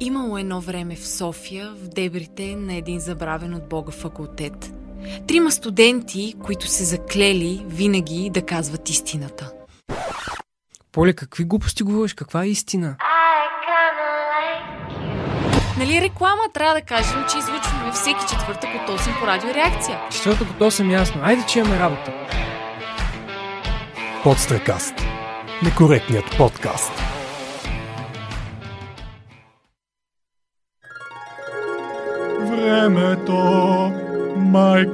Имало едно време в София, в дебрите на един забравен от Бога факултет. Трима студенти, които се заклели винаги да казват истината. Поле, какви глупости говориш? Каква е истина? Нали реклама трябва да кажем, че излъчваме всеки четвъртък от 8 по радиореакция. Четвъртък от 8 ясно. Айде, че имаме работа. Подстрекаст. Некоректният подкаст.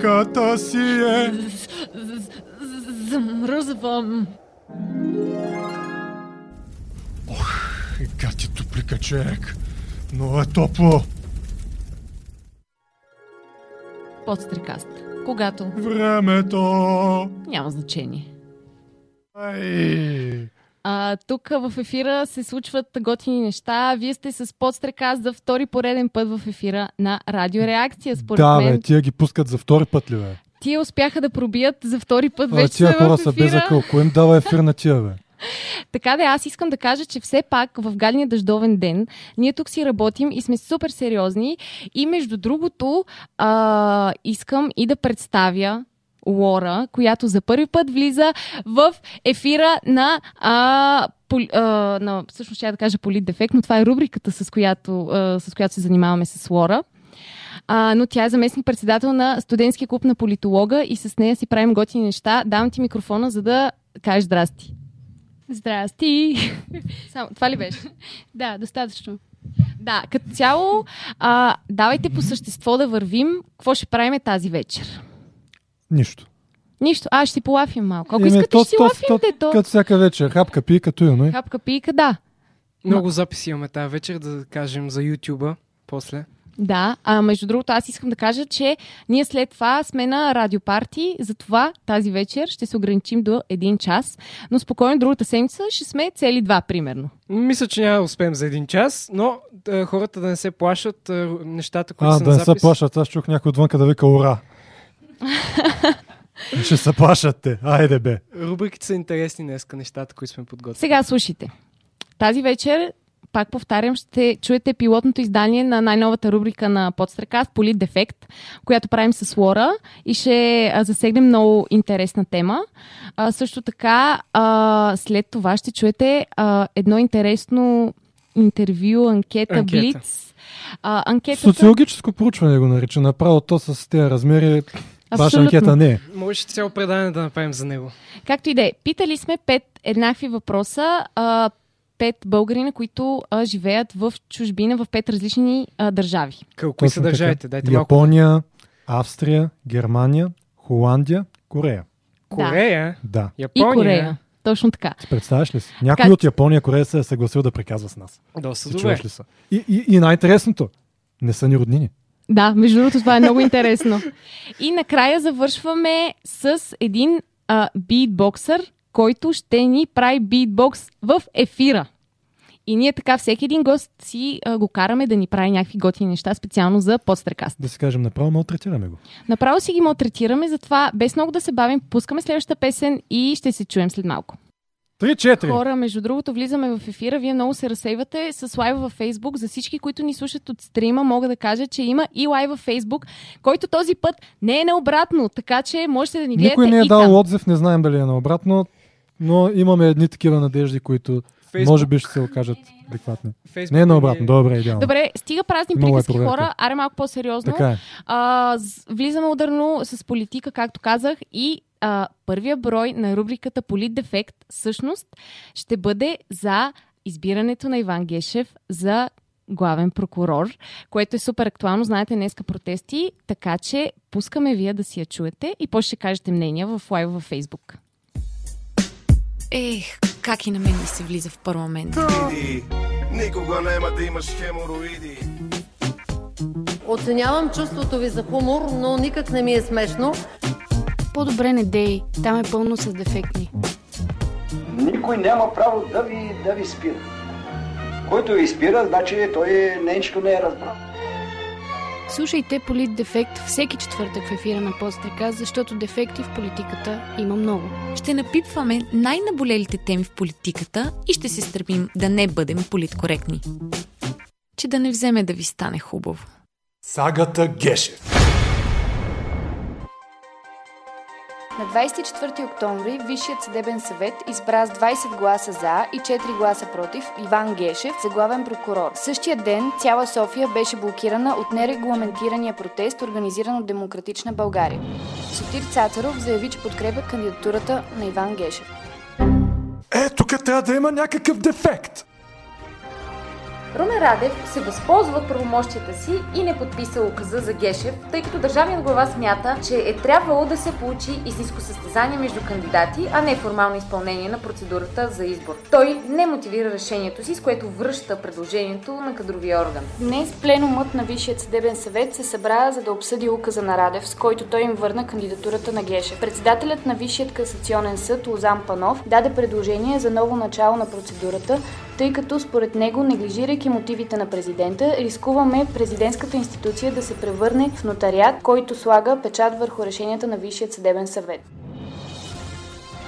Майката си е. Замръзвам. Как ти топлика, човек. Но е топло. Подстрекаст. Когато Времето. няма значение. Ай. А, тук в ефира се случват готини неща. Вие сте с подстрека за втори пореден път в ефира на Радиореакция. Според Да, мен, бе, тия ги пускат за втори път ли, бе? тия успяха да пробият за втори път. А, Вече тия сме хора в са без акъл. Кой им дава ефир на тия, бе? Така да, аз искам да кажа, че все пак в гадния дъждовен ден ние тук си работим и сме супер сериозни. И между другото, а, искам и да представя Лора, която за първи път влиза в ефира на, а, пол, а, на всъщност ще я да кажа политдефект, но това е рубриката, с която, а, с която се занимаваме с Лора. А, но тя е заместник председател на студентския клуб на политолога и с нея си правим готини неща. Давам ти микрофона, за да кажеш здрасти. Здрасти! Само, това ли беше? да, достатъчно. Да, като цяло, а, давайте по същество да вървим. Какво ще правим тази вечер? Нищо. Нищо. А, ще си полафим малко. Ако искате, то- ще си то- лафим, то- дето. Като всяка вечер. Хапка пи, като юно. Хапка пийка, да. Много записи имаме тази вечер, да кажем за YouTube после. Да, а между другото, аз искам да кажа, че ние след това сме на радиопарти, затова тази вечер ще се ограничим до един час, но спокойно другата седмица ще сме цели два, примерно. Мисля, че няма да успеем за един час, но да, хората да не се плашат а, нещата, които А, са да на не се запис. плашат. Аз чух някой отвънка да вика ура. Ще се плашат те. Айде бе. Рубриките са интересни днеска, нещата, които сме подготвили. Сега слушайте. Тази вечер, пак повтарям, ще чуете пилотното издание на най-новата рубрика на Подстрекаст Полит Дефект, която правим с Лора и ще засегнем много интересна тема. А, също така, а, след това ще чуете а, едно интересно интервю, анкета, Анкета. Блиц. А, анкетата... Социологическо проучване го нарича. Направо то с тези размери. Ваша анкета не е. Може цяло предаване да направим за него. Както и да е. Питали сме пет еднакви въпроса. А, пет българина, които а, живеят в чужбина в пет различни а, държави. Къл, кои са държавите? Дайте малко. Япония, Австрия, Германия, Холандия, Корея. Корея, Да. И Япония. Корея. Точно така. Си представяш ли си? Някой Така- от Япония, Корея се е съгласил да приказва с нас. Доста добре. ли са? И, и, и най-интересното, не са ни роднини. Да, между другото, това е много интересно. И накрая завършваме с един а, битбоксър, който ще ни прави битбокс в ефира. И ние така всеки един гост си а, го караме да ни прави някакви готини неща специално за подстрекаст. Да си кажем, направо малтретираме го. Направо си ги малтретираме, затова без много да се бавим, пускаме следващата песен и ще се чуем след малко. 3-4. Хора, между другото, влизаме в ефира. Вие много се разсейвате с лайв във Фейсбук. За всички, които ни слушат от стрима, мога да кажа, че има и лайв във Фейсбук, който този път не е наобратно, така че можете да ни гледате Никой не е и там. дал отзив, не знаем дали е наобратно, но имаме едни такива надежди, които Фейсбук- може би ще се окажат адекватни. Не е наобратно, добре, идеално. Добре, стига празни е приказки проверка. хора, аре малко по-сериозно. Така е. А, влизаме ударно с политика, както казах, и а, първия брой на рубриката Политдефект всъщност ще бъде за избирането на Иван Гешев за главен прокурор, което е супер актуално. Знаете, днеска протести, така че пускаме вие да си я чуете и после ще кажете мнения в лайв във Фейсбук. Ех, как и на мен ми се влиза в парламент. Никога няма да имаш хемороиди. Оценявам чувството ви за хумор, но никак не ми е смешно. По-добре не дей, там е пълно с дефектни. Никой няма право да ви, да ви спира. Който ви спира, значи той нещото не е разбрал. Слушайте Полит Дефект всеки четвъртък в ефира на Подстрека, защото дефекти в политиката има много. Ще напипваме най-наболелите теми в политиката и ще се стремим да не бъдем политкоректни. че да не вземе да ви стане хубаво. Сагата Гешев. На 24 октомври Висшият съдебен съвет избра с 20 гласа за и 4 гласа против Иван Гешев за главен прокурор. Същия ден цяла София беше блокирана от нерегламентирания протест, организиран от Демократична България. Сотир Цацаров заяви, че подкрепя кандидатурата на Иван Гешев. Е, тук трябва да има някакъв дефект. Румен Радев се възползва от правомощията си и не подписа указа за Гешев, тъй като държавният глава смята, че е трябвало да се получи истинско състезание между кандидати, а не формално изпълнение на процедурата за избор. Той не мотивира решението си, с което връща предложението на кадровия орган. Днес пленумът на Висшият съдебен съвет се събра за да обсъди указа на Радев, с който той им върна кандидатурата на Гешев. Председателят на Висшият касационен съд Лозан Панов даде предложение за ново начало на процедурата, тъй като според него, неглижирайки мотивите на президента, рискуваме президентската институция да се превърне в нотариат, който слага печат върху решенията на Висшият съдебен съвет.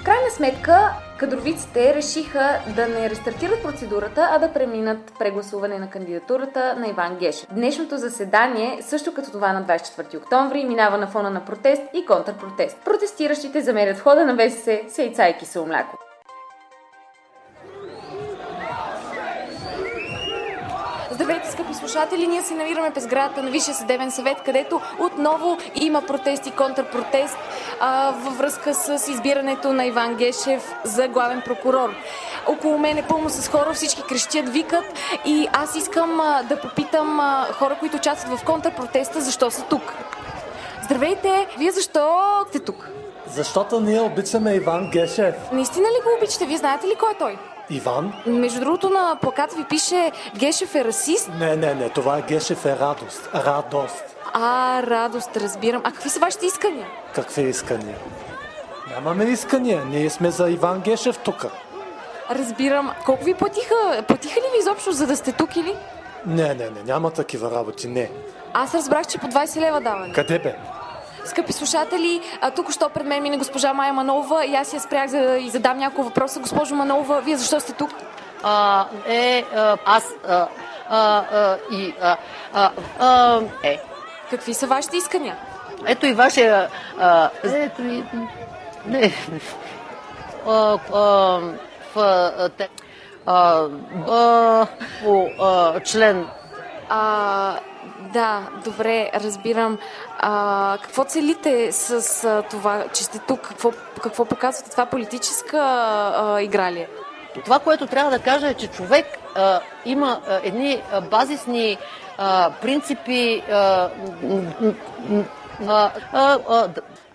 В крайна сметка, кадровиците решиха да не рестартират процедурата, а да преминат прегласуване на кандидатурата на Иван Гешев. Днешното заседание, също като това на 24 октомври, минава на фона на протест и контрпротест. Протестиращите замерят входа на ВСС с яйца и кисело мляко. Здравейте, скъпи слушатели! Ние се намираме през сградата на Висшия съдебен съвет, където отново има протест и контрпротест а, във връзка с избирането на Иван Гешев за главен прокурор. Около мен е пълно с хора, всички крещят, викат и аз искам а, да попитам а, хора, които участват в контрпротеста, защо са тук. Здравейте! Вие защо сте тук? Защото ние обичаме Иван Гешев. Наистина ли го обичате? Вие знаете ли кой е той? Иван? Между другото на плаката ви пише Гешев е расист. Не, не, не, това е Гешев е радост. Радост. А, радост, разбирам. А какви са вашите искания? Какви искания? Нямаме искания. Ние сме за Иван Гешев тук. Разбирам. Колко ви платиха? Платиха ли ви изобщо, за да сте тук или? Не, не, не, няма такива работи, не. Аз разбрах, че по 20 лева даване. Къде бе? Скъпи слушатели, тук що пред мен мине госпожа Майя Манолова и аз я спрях за да и задам няколко въпроса. Госпожо Манолова, вие защо сте тук? А, е, а, аз а, а, а, и а, а, а, е. Какви са вашите искания? Ето и вашия... А, ето и... Не. А, а, в, а, те, а, а, по а, член... А, да, добре, разбирам. А, какво целите с а, това, че сте тук? Какво, какво показвате? Това политическа а, игра ли е? Това, което трябва да кажа е, че човек а, има а, едни а, базисни а, принципи. А, а, а, а,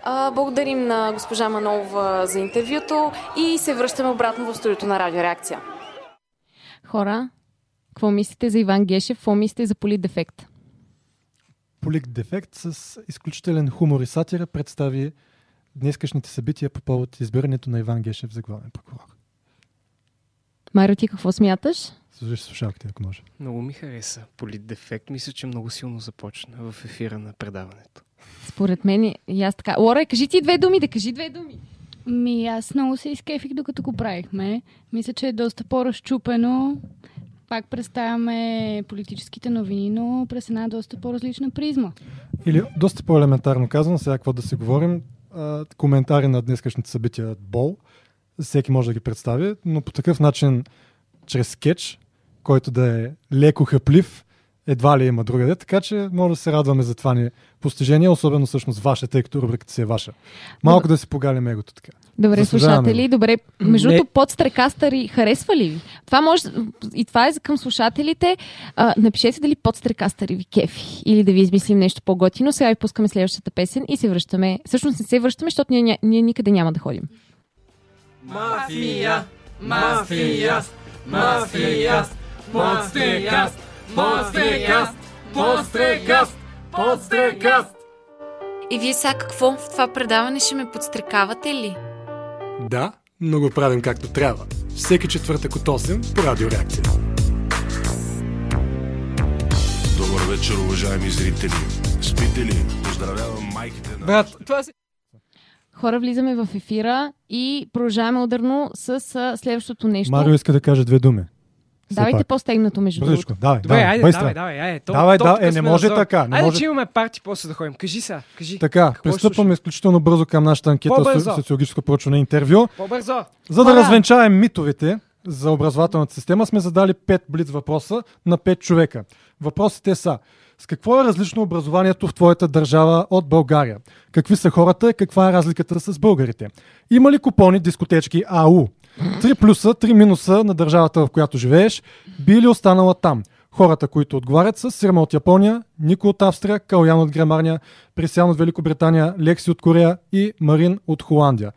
а, благодарим на госпожа Манолова за интервюто и се връщаме обратно в студиото на Радио Реакция. Хора, какво мислите за Иван Гешев? Какво мислите за политдефект? Политдефект с изключителен хумор и сатира представи днескашните събития по повод избирането на Иван Гешев за главен прокурор. Марио, ти какво смяташ? Служиш слушалките, ако може. Много ми хареса. Политдефект мисля, че много силно започна в ефира на предаването. Според мен и аз така. Лора, кажи ти две думи, да кажи две думи. Ми, аз много се изкефих докато го правихме. Мисля, че е доста по-разчупено. Пак представяме политическите новини, но през една доста по-различна призма. Или доста по-елементарно казано, сега какво да си говорим, коментари на днескашните събития Бол, всеки може да ги представи, но по такъв начин, чрез скетч, който да е леко хъплив, едва ли има другаде, така че може да се радваме за това ни постижение, особено всъщност ваше, тъй като рубриката си е ваша. Малко да си погалим егото така. Добре, Заслужаваме слушатели, го. добре. Между другото, подстрекастъри харесва ли ви? Това може, и това е за към слушателите. А, напишете дали подстрекастъри ви кефи или да ви измислим нещо по-готино. Сега ви пускаме следващата песен и се връщаме. Всъщност не се връщаме, защото ние, ние никъде няма да ходим. Мафия, мафия, мафия, подстрекаст, подстрекаст, подстрекаст, подстрекаст. И вие сега какво? В това предаване ще ме подстрекавате ли? Да, но го правим както трябва. Всеки четвъртък от 8 по Радио Реакция. Добър вечер, уважаеми зрители. Спите ли? Поздравявам майките на... Брат, това си... Хора, влизаме в ефира и продължаваме ударно с следващото нещо. Марио иска да каже две думи. Давайте по-стегнато между другото. давай, Добре, давай, айде, быстро. давай, давай, айде. То, Давай, то да, е, не може така, не Айде, може- че имаме парти, после да ходим. Кажи сега, кажи. Така, пристъпваме изключително бързо към нашата анкета По-бързо. с социологическо проучване интервю. По-бързо. За да развенчаем митовете за образователната система, сме задали 5 блиц въпроса на 5 човека. Въпросите са с какво е различно образованието в твоята държава от България? Какви са хората и каква е разликата с българите? Има ли купони, дискотечки АУ? Три плюса, три минуса на държавата, в която живееш, би ли останала там? Хората, които отговарят са Сирма от Япония, Нико от Австрия, Калян от Германия, Присян от Великобритания, Лекси от Корея и Марин от Холандия.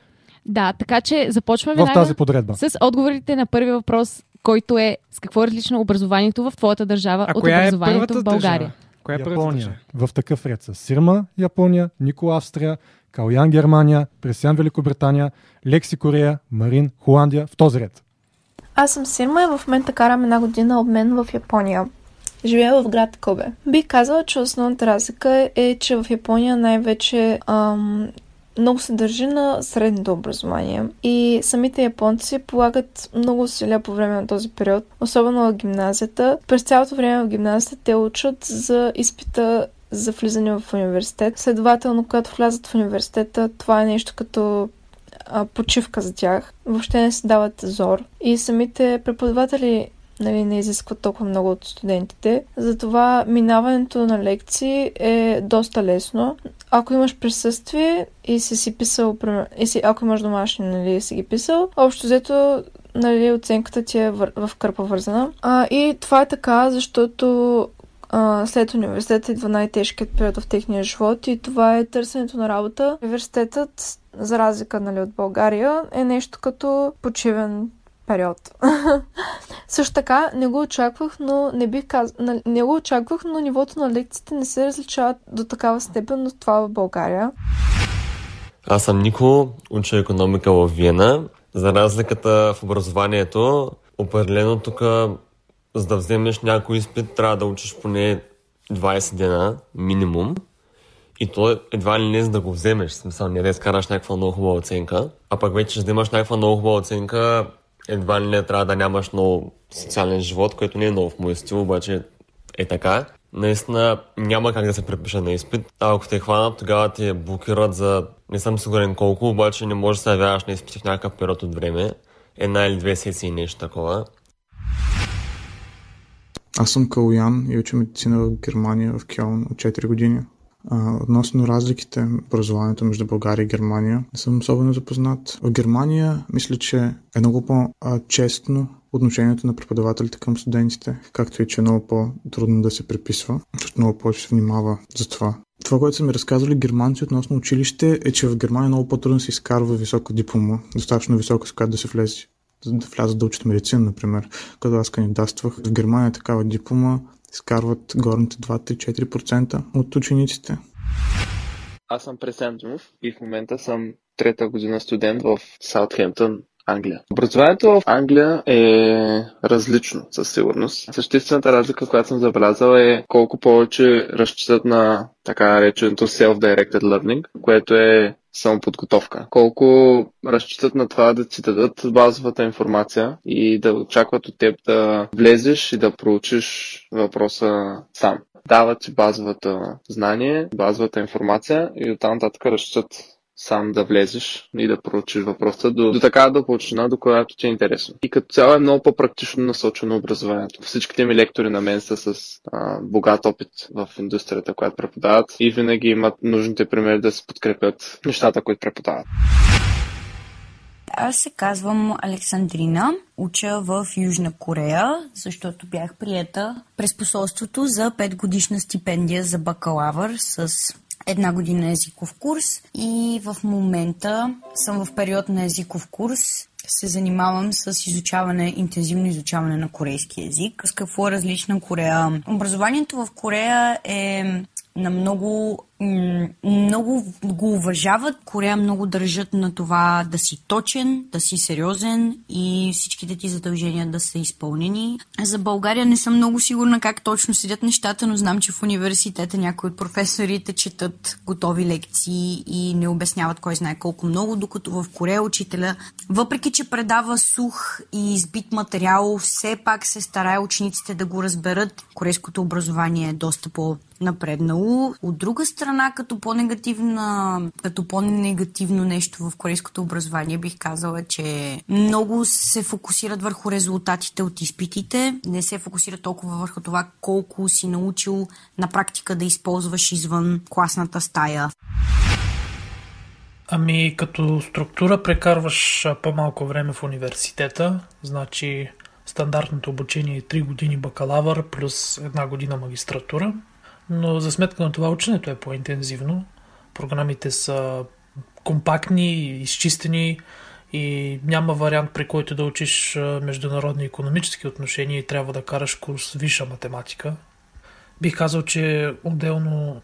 Да, така че започваме В тази подредба. с отговорите на първия въпрос, който е с какво е различно образованието в твоята държава А от е образованието първата в България. държава? Коя е Япония. В такъв ред са Сирма, Япония, Нико, Австрия, Калян, Германия, Пресян, Великобритания, Лекси, Корея, Марин, Холандия. В този ред. Аз съм Сирма и в момента карам една година обмен в Япония. Живея в град Кобе. Бих казала, че основната разлика е, че в Япония най-вече ам, много се държи на средното образование и самите японци полагат много усилия по време на този период, особено в гимназията. През цялото време в гимназията те учат за изпита за влизане в университет. Следователно, когато влязат в университета, това е нещо като а, почивка за тях. Въобще не се дават зор. И самите преподаватели нали, не изискват толкова много от студентите. Затова минаването на лекции е доста лесно. Ако имаш присъствие и си си писал, и си, ако имаш домашни, нали, си ги писал, общо взето нали, оценката ти е вър- в кърпа вързана. А, и това е така, защото след университета идва най-тежкият период в техния живот и това е търсенето на работа. Университетът, за разлика нали, от България, е нещо като почивен период. Също така не го очаквах, но не бих каз... не го очаквах, но нивото на лекциите не се различава до такава степен от това в България. Аз съм Нико, уча економика в Виена. За разликата в образованието, определено тук, за да вземеш някой изпит, трябва да учиш поне 20 дена минимум. И то едва ли не за да го вземеш, смисъл не да изкараш някаква много хубава оценка. А пък вече за да имаш някаква много хубава оценка, едва ли не трябва да нямаш много социален живот, което не е много в моя стил, обаче е така. Наистина няма как да се препиша на изпит. А ако те хванат, тогава те блокират за не съм сигурен колко, обаче не можеш да се явяваш на изпити в някакъв период от време. Една или две сесии, нещо такова. Аз съм Калуян и уча медицина в Германия, в Кьолн от 4 години. А, относно разликите в образованието между България и Германия, не съм особено запознат. В Германия мисля, че е много по-честно отношението на преподавателите към студентите, както и че е много по-трудно да се преписва, защото много повече се внимава за това. Това, което са ми разказали германци относно училище, е, че в Германия много по-трудно се изкарва висока диплома, достатъчно висока, с която да се влезе да влязат да учат медицина, например. Като аз кандидатствах в Германия такава диплома, изкарват горните 2-3-4% от учениците. Аз съм Пресен и в момента съм трета година студент в Саутхемптън, Англия. Образованието в Англия е различно, със сигурност. Съществената разлика, която съм забелязал е колко повече разчитат на така нареченото self-directed learning, което е самоподготовка. Колко разчитат на това да ти дадат базовата информация и да очакват от теб да влезеш и да проучиш въпроса сам. Дават ти базовата знание, базовата информация и оттам нататък разчитат сам да влезеш и да проучиш въпроса до, до такава дълбочина, до която ти е интересно. И като цяло е много по-практично насочено образованието. Всичките ми лектори на мен са с а, богат опит в индустрията, която преподават и винаги имат нужните примери да се подкрепят нещата, които преподават. Аз се казвам Александрина, уча в Южна Корея, защото бях приета през посолството за 5 годишна стипендия за бакалавър с една година езиков курс и в момента съм в период на езиков курс. Се занимавам с изучаване, интензивно изучаване на корейски език. С какво е различна Корея? Образованието в Корея е на много много го уважават. Корея много държат на това да си точен, да си сериозен и всичките ти задължения да са изпълнени. За България не съм много сигурна как точно седят нещата, но знам, че в университета някои от професорите четат готови лекции и не обясняват кой знае колко много, докато в Корея учителя, въпреки че предава сух и избит материал, все пак се старае учениците да го разберат. Корейското образование е доста по напреднало. От друга страна, като, по-негативна, като по-негативно нещо в корейското образование, бих казала, че много се фокусират върху резултатите от изпитите, не се фокусират толкова върху това колко си научил на практика да използваш извън класната стая. Ами, като структура прекарваш по-малко време в университета, значи стандартното обучение е 3 години бакалавър плюс една година магистратура, но за сметка на това ученето е по-интензивно. Програмите са компактни, изчистени и няма вариант при който да учиш международни економически отношения и трябва да караш курс висша математика. Бих казал, че отделно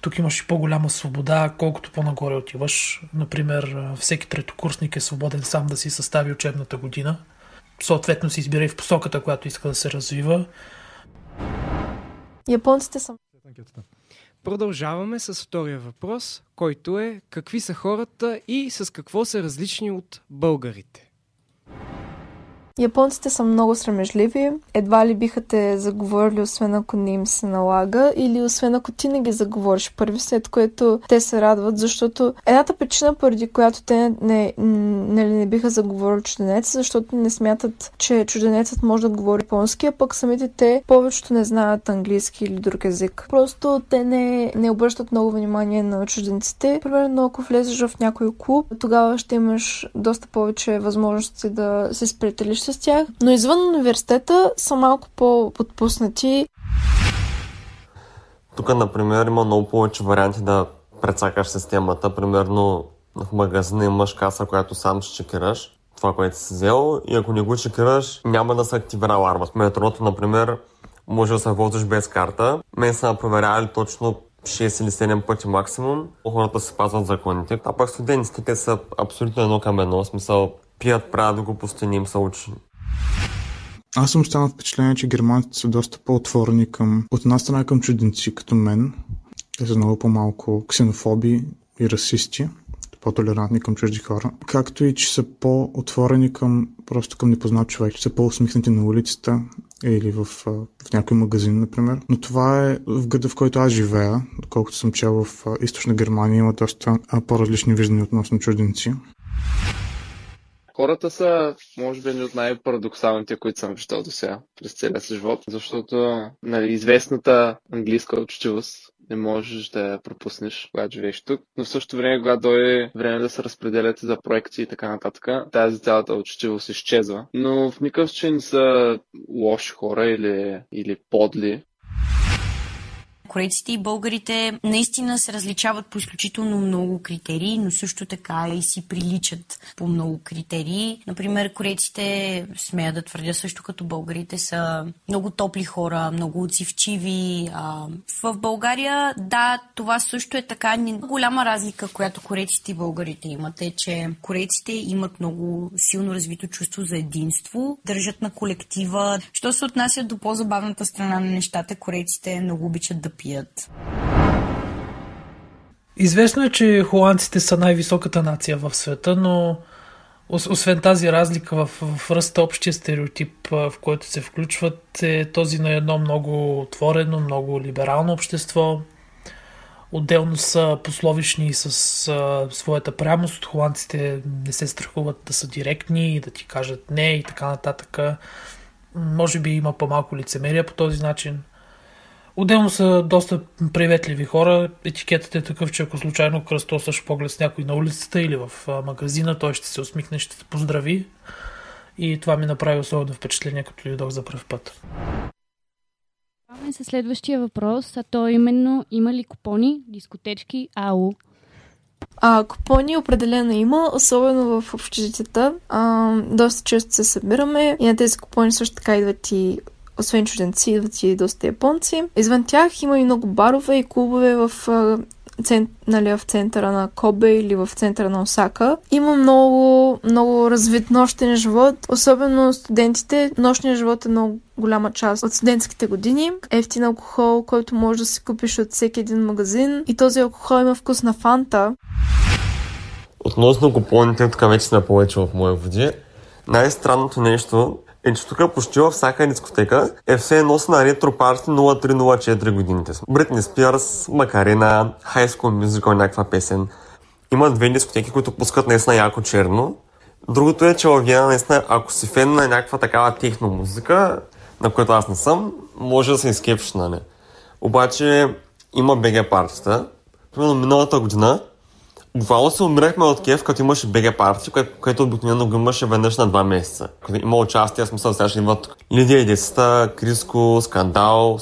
тук имаш и по-голяма свобода, колкото по-нагоре отиваш. Например, всеки третокурсник е свободен сам да си състави учебната година. Съответно си избира и в посоката, която иска да се развива. Японците са. Продължаваме с втория въпрос, който е какви са хората и с какво са различни от българите. Японците са много срамежливи. Едва ли биха те заговорили, освен ако не им се налага, или освен ако ти не ги заговориш първи, след което те се радват, защото едната причина, поради която те не, не, не, не биха заговорили чужденец, защото не смятат, че чужденецът може да говори японски, а пък самите те повечето не знаят английски или друг език. Просто те не, не обръщат много внимание на чужденците. Примерно, ако влезеш в някой клуб, тогава ще имаш доста повече възможности да се сприятелиш с тях, но извън университета са малко по-подпуснати. Тук, например, има много повече варианти да прецакаш системата. Примерно в магазина имаш каса, която сам ще чекираш това, което си взел и ако не го чекираш, няма да се активира аларма. В метрото, например, може да се возиш без карта. Мен са проверяли точно 6 или 7 пъти максимум. Хората се пазват законите. А пък студентите, те са абсолютно едно към едно. В смисъл, пият, правят го по стени, им са учени. Аз съм станал впечатление, че германците са доста по-отворени към, от една страна към чужденци като мен. Те са много по-малко ксенофоби и расисти, по-толерантни към чужди хора. Както и, че са по-отворени към, просто към непознат човек, че са по-усмихнати на улицата или в, в някой магазин, например. Но това е в града, в който аз живея, доколкото съм чел в източна Германия, има доста по-различни виждания относно чужденци. Хората са, може би, от най-парадоксалните, които съм виждал до сега през целия си живот, защото нали, известната английска учтивост не можеш да я пропуснеш, когато живееш тук, но в същото време, когато дойде време да се разпределяте за проекти и така нататък, тази цялата учтивост изчезва. Но в никакъв случай не са лоши хора или, или подли, Корейците и българите наистина се различават по изключително много критерии, но също така и си приличат по много критерии. Например, корейците, смея да твърдя също като българите, са много топли хора, много отзивчиви. в България, да, това също е така. Голяма разлика, която корейците и българите имат е, че корейците имат много силно развито чувство за единство, държат на колектива. Що се отнася до по-забавната страна на нещата, корейците много обичат да пият. Известно е, че холандците са най-високата нация в света, но освен тази разлика в, в ръста общия стереотип, в който се включват, е този на едно много отворено, много либерално общество. Отделно са пословични с а, своята прямост. Холандците не се страхуват да са директни и да ти кажат не и така нататък. Може би има по-малко лицемерие по този начин. Отделно са доста приветливи хора. Етикетът е такъв, че ако случайно кръстосаш поглед с някой на улицата или в магазина, той ще се усмихне, ще те поздрави. И това ми направи особено впечатление, като дойдох за първ път. Продължаваме с следващия въпрос, а то е именно има ли купони, дискотечки, АУ? А, купони определено има, особено в общежитията. А, доста често се събираме и на тези купони също така идват и освен чужденци, идват и доста японци. Извън тях има и много барове и клубове в цент, нали, в центъра на Кобе или в центъра на Осака. Има много, много развит нощен живот, особено студентите. Нощният живот е много голяма част от студентските години. Ефтин алкохол, който може да си купиш от всеки един магазин. И този алкохол има вкус на фанта. Относно купоните, тук вече сме повече в моя води. Най-странното нещо е, че тук почти във всяка дискотека е все едно с на ретро парти 0304 годините. Бритни Спирс, Макарена, High School Musical, някаква песен. Има две дискотеки, които пускат наистина яко черно. Другото е, че във Виена наистина, ако си фен на някаква такава техно музика, на което аз не съм, може да се изкепиш на не. Обаче има БГ партията. Примерно миналата година Буквално се умирахме от кеф, като имаше БГ парти, което, което обикновено го имаше веднъж на два месеца. Като има участие, смисъл сега ще идват Лидия и Десета, Криско, Скандал.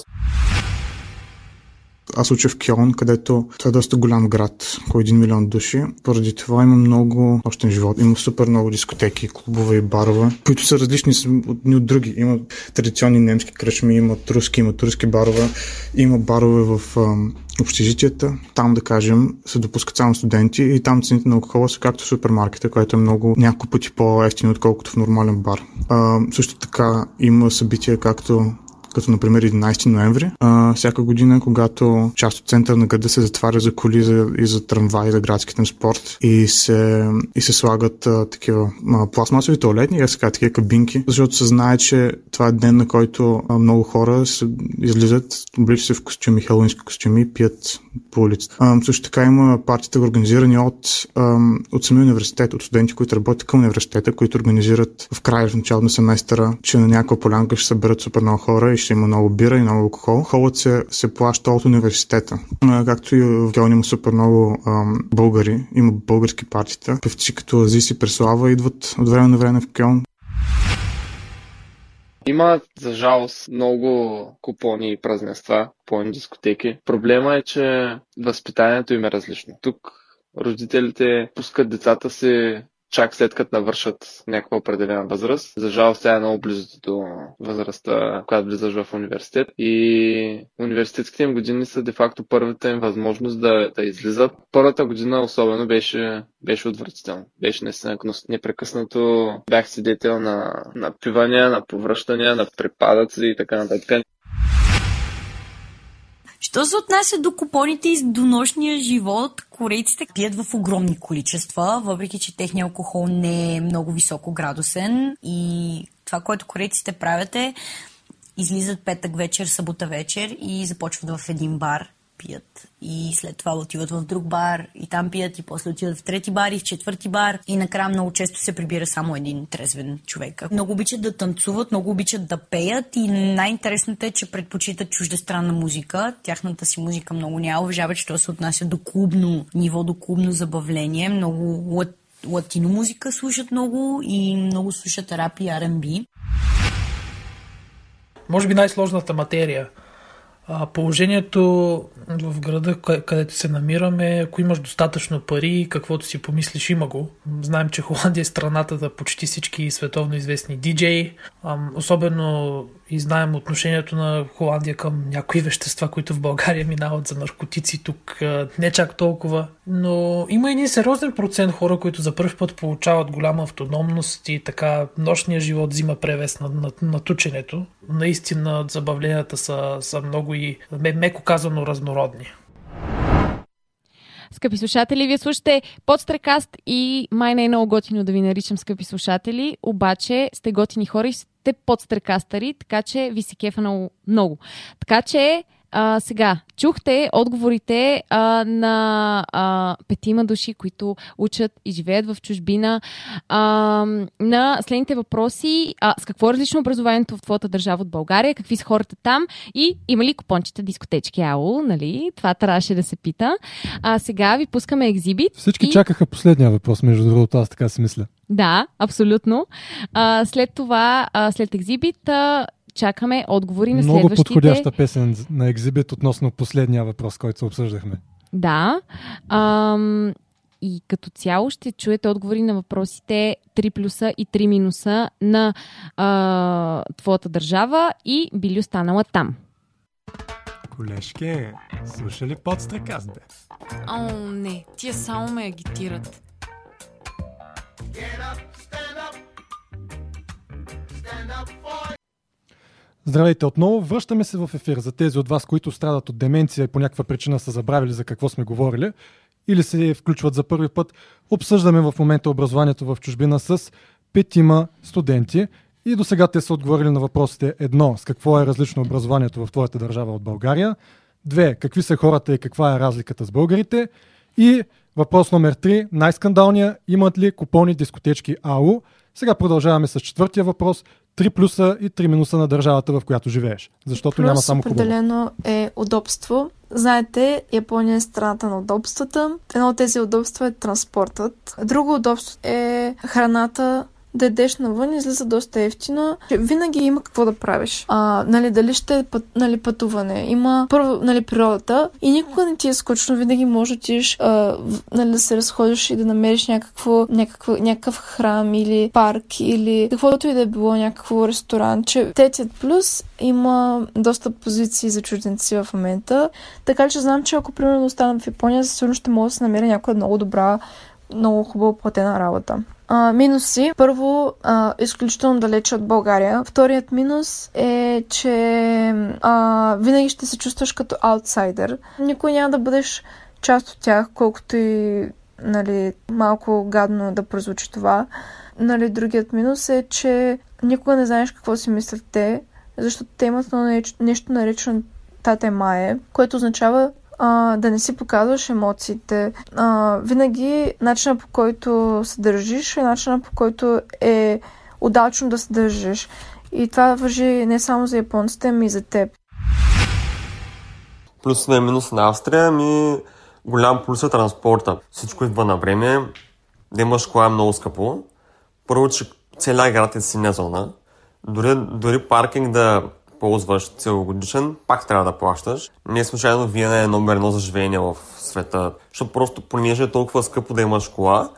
Аз уча в Кьон, където това е доста голям град, около 1 милион души. Поради това има много нощен живот. Има супер много дискотеки, клубове и барове, които са различни одни от други. Има традиционни немски кръчми, има руски, има турски барове, има барове в общежитията. Там, да кажем, се допускат само студенти и там цените на алкохола са както в супермаркета, което е много няколко пъти по-ефтино, отколкото в нормален бар. А, също така има събития, както като например 11 ноември. А, всяка година, когато част от центъра на града се затваря за коли за, и за трамваи, за градски транспорт и се, и се слагат а, такива а, пластмасови туалетни, как сега, такива кабинки, защото се знае, че това е ден, на който а, много хора се, излизат, обличат се в костюми, хелоински костюми и пият по улицата. Също така има партията организирани от, от самия университет, от студенти, които работят към университета, които организират в края, в началото на семестъра, че на някаква полянка ще съберат супер много хора и ще има много бира и много алкохол. Холът се, се плаща от университета. Както и в Геон има супер много а, българи, има български партита. Певци като Азис и Преслава идват от време на време в Кьон. Има, за жалост, много купони и празненства, купони дискотеки. Проблема е, че възпитанието им е различно. Тук родителите пускат децата си чак след като навършат някаква определена възраст. За жалост тя е много близо до възрастта, която влизаш в университет. И университетските им години са де-факто първата им възможност да, да излизат. Първата година особено беше, беше отвратително. Беше наистина непрекъснато бях свидетел на, на пивания, на повръщания, на припадъци и така нататък. Що се отнася до купоните и до нощния живот, корейците пият в огромни количества, въпреки че техният алкохол не е много високо градусен и това, което корейците правят е излизат петък вечер, събота вечер и започват в един бар пият. И след това отиват в друг бар и там пият и после отиват в трети бар и в четвърти бар. И накрая много често се прибира само един трезвен човек. Много обичат да танцуват, много обичат да пеят и най-интересното е, че предпочитат чуждестранна музика. Тяхната си музика много няма уважават, що се отнася до клубно ниво, до клубно забавление. Много латино музика слушат много и много слушат рап и R&B. Може би най-сложната материя – Положението в града, където се намираме, ако имаш достатъчно пари, каквото си помислиш, има го. Знаем, че Холандия е страната за почти всички световно известни диджеи. Особено и знаем отношението на Холандия към някои вещества, които в България минават за наркотици, тук не чак толкова. Но има един сериозен процент хора, които за първ път получават голяма автономност и така нощния живот взима превес на, на, на тученето. Наистина забавленията са, са много и меко казано разнородни. Скъпи слушатели, вие слушате подстрекаст и май не е много готино да ви наричам скъпи слушатели, обаче сте готини хора и сте подстрекастъри, така че ви се кефа много. много. Така че а, сега, чухте отговорите а, на а, петима души, които учат и живеят в чужбина а, на следните въпроси. А, с какво е различно образованието в твоята държава от България? Какви са хората там? И има ли купончета дискотечки? Ало, нали? Това трябваше да се пита. А сега ви пускаме екзибит. Всички и... чакаха последния въпрос, между другото, аз така си мисля. Да, абсолютно. А, след това, а, след екзибит, а, чакаме отговори на Много следващите... Много подходяща песен на екзибит относно последния въпрос, който обсъждахме. Да. Ам, и като цяло ще чуете отговори на въпросите 3 плюса и 3 минуса на а, твоята държава и би ли останала там. Колешке, слуша ли подстрекаст, бе? О, не, тия само ме агитират. Здравейте отново, връщаме се в ефир за тези от вас, които страдат от деменция и по някаква причина са забравили за какво сме говорили или се включват за първи път. Обсъждаме в момента образованието в чужбина с петима студенти и до сега те са отговорили на въпросите. Едно, с какво е различно образованието в твоята държава от България, две, какви са хората и каква е разликата с българите? И въпрос номер три, най-скандалния, имат ли купони дискотечки АУ? Сега продължаваме с четвъртия въпрос, три плюса и три минуса на държавата, в която живееш. Защото Плюс няма само хубаво. определено е удобство. Знаете, Япония е страната на удобствата. Едно от тези удобства е транспортът. Друго удобство е храната. Да едеш навън излиза доста ефтино. Винаги има какво да правиш. А, нали, дали ще е път, нали, пътуване. Има първо нали, природата и никога не ти е скучно. Винаги можеш да отидеш нали, да се разходиш и да намериш някакво, някакво, някакъв храм или парк или каквото и да е било някакво ресторанче. Третият плюс има доста позиции за чужденци в момента. Така че знам, че ако примерно остана в Япония, със сигурност ще мога да се намеря някоя много добра, много хубаво платена работа. А, минуси. Първо, а, изключително далече от България. Вторият минус е, че а, винаги ще се чувстваш като аутсайдер. Никой няма да бъдеш част от тях, колкото и нали, малко гадно да прозвучи това. Нали, другият минус е, че никога не знаеш какво си мислят те, защото те имат нещо наречено тате мае, което означава а, да не си показваш емоциите. А, винаги начина по който се държиш е начина по който е удачно да се държиш. И това въжи не само за японците, ами и за теб. Плюсове минус на Австрия, ми голям плюс е транспорта. Всичко идва на време, да имаш кола е много скъпо. Първо, че целият град е синя зона. Дори, дори паркинг да ползваш целогодишен, пак трябва да плащаш. Не случайно Виена е номер едно за живеене в света, защото просто понеже е толкова скъпо да имаш кола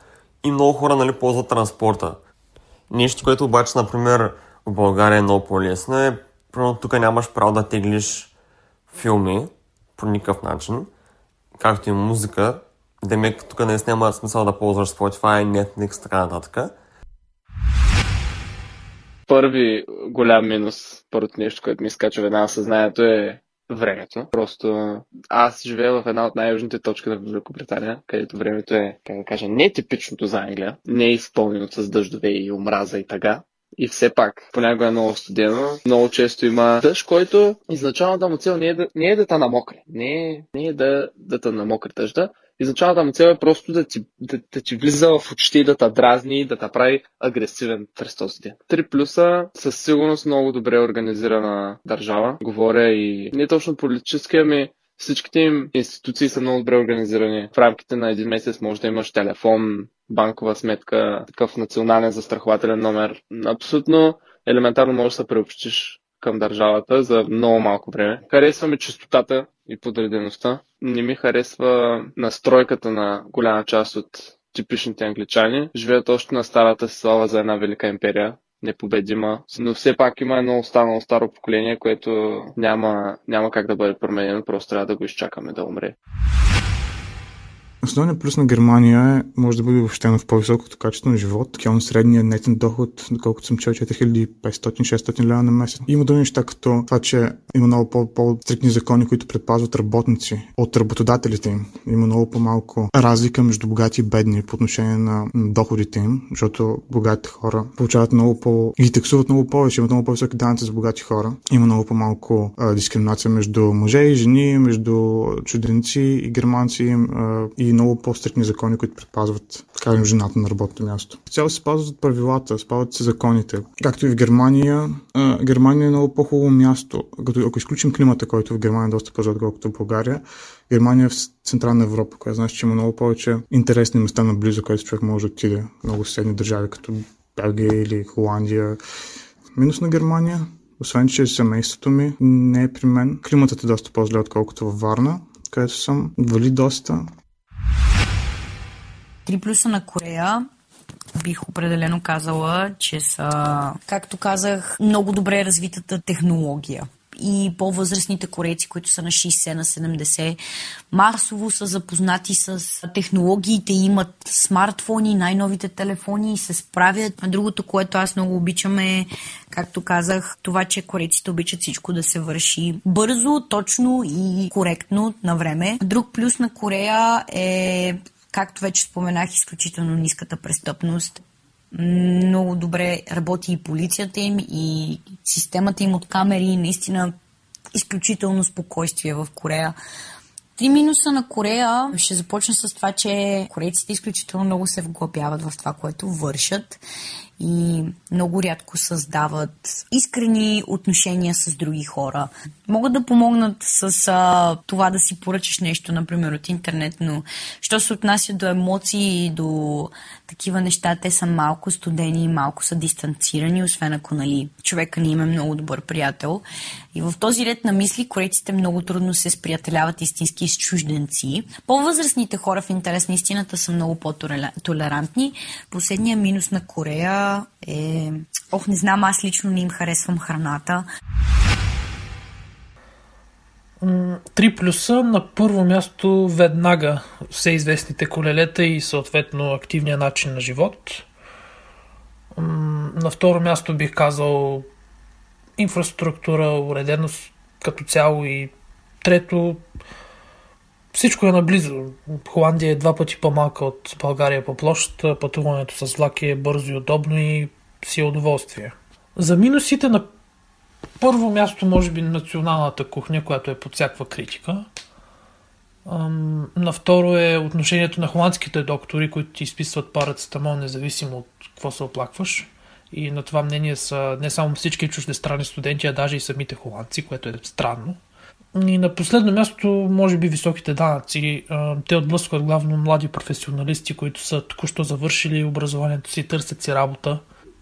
и много хора нали, ползват транспорта. Нещо, което обаче, например, в България е много по-лесно е, примерно тук нямаш право да теглиш филми по никакъв начин, както и музика. Демек, тук не няма смисъл да ползваш Spotify, Netflix, така нататък. Първи голям минус, първото нещо, което ми изкача веднага съзнанието е времето. Просто аз живея в една от най-южните точки на Великобритания, където времето е, как да кажа, не типичното за Англия, не е изпълнено с дъждове и омраза и така. И все пак, понякога е много студено, много често има дъжд, който изначалната му цел не е да, не е да те намокри, не е, не е да, да те намокри дъжда, изначалната му цел е просто да ти, да, да ти влиза в очите и да те дразни, да те прави агресивен през този ден. Три плюса със сигурност много добре организирана държава. Говоря и не точно политически, ами всичките им институции са много добре организирани. В рамките на един месец може да имаш телефон, банкова сметка, такъв национален застрахователен номер. Абсолютно елементарно можеш да се приобщиш към държавата за много малко време. Харесва ми чистотата и подредеността. Не ми харесва настройката на голяма част от типичните англичани. Живеят още на старата си слава за една велика империя, непобедима, но все пак има едно останало старо поколение, което няма, няма как да бъде променено, просто трябва да го изчакаме да умре. Основният плюс на Германия е, може да бъде въобщено в по-високото качество на живот. Кьон средният нетен доход, доколкото съм чел, 4500-600 лева на месец. Има други неща, като това, че има много по- по-стрикни закони, които предпазват работници от работодателите им. Има много по-малко разлика между богати и бедни по отношение на доходите им, защото богатите хора получават много по... ги таксуват много повече, имат много по-високи данъци за богати хора. Има много по-малко а, дискриминация между мъже и жени, между чужденци и германци а, и много по-стрикни закони, които предпазват, кажем, жената на работното място. Цяло се спазват правилата, спазват се законите. Както и в Германия, а, Германия е много по-хубаво място. Като, ако изключим климата, който в Германия е доста по отколкото в България, Германия е в Централна Европа, която значи, че има много повече интересни места наблизо, където човек може да отиде. Много съседни държави, като Белгия или Холандия. Минус на Германия, освен че семейството ми не е при мен. Климатът е доста по-зле, отколкото във Варна, където съм. Вали доста. Три плюса на Корея бих определено казала, че са, както казах, много добре развитата технология. и по-възрастните корейци, които са на 60, на 70, масово са запознати с технологиите, имат смартфони, най-новите телефони и се справят. Другото, което аз много обичам е, както казах, това, че корейците обичат всичко да се върши бързо, точно и коректно на време. Друг плюс на Корея е както вече споменах, изключително ниската престъпност. Много добре работи и полицията им, и системата им от камери. Наистина изключително спокойствие в Корея. Три минуса на Корея ще започна с това, че корейците изключително много се вглъбяват в това, което вършат и много рядко създават искрени отношения с други хора. Могат да помогнат с а, това да си поръчаш нещо, например, от интернет, но що се отнася до емоции и до такива неща, те са малко студени и малко са дистанцирани, освен ако нали, човека ни има много добър приятел. И в този ред на мисли корейците много трудно се сприятеляват истински с чужденци. По-възрастните хора в интерес на истината са много по-толерантни. Последния минус на Корея е... Ох, не знам, аз лично не им харесвам храната. Три плюса. На първо място веднага все известните колелета и съответно активния начин на живот. На второ място бих казал инфраструктура, уреденост като цяло и трето всичко е наблизо. Холандия е два пъти по-малка от България по площ. Пътуването с влак е бързо и удобно и си е удоволствие. За минусите на първо място може би националната кухня, която е под всякаква критика. На второ е отношението на холандските доктори, които ти изписват парацетамол, независимо от какво се оплакваш. И на това мнение са не само всички чуждестранни студенти, а даже и самите холандци, което е странно. И на последно място, може би високите данъци. Те отблъскват главно млади професионалисти, които са току-що завършили образованието си, търсят си работа.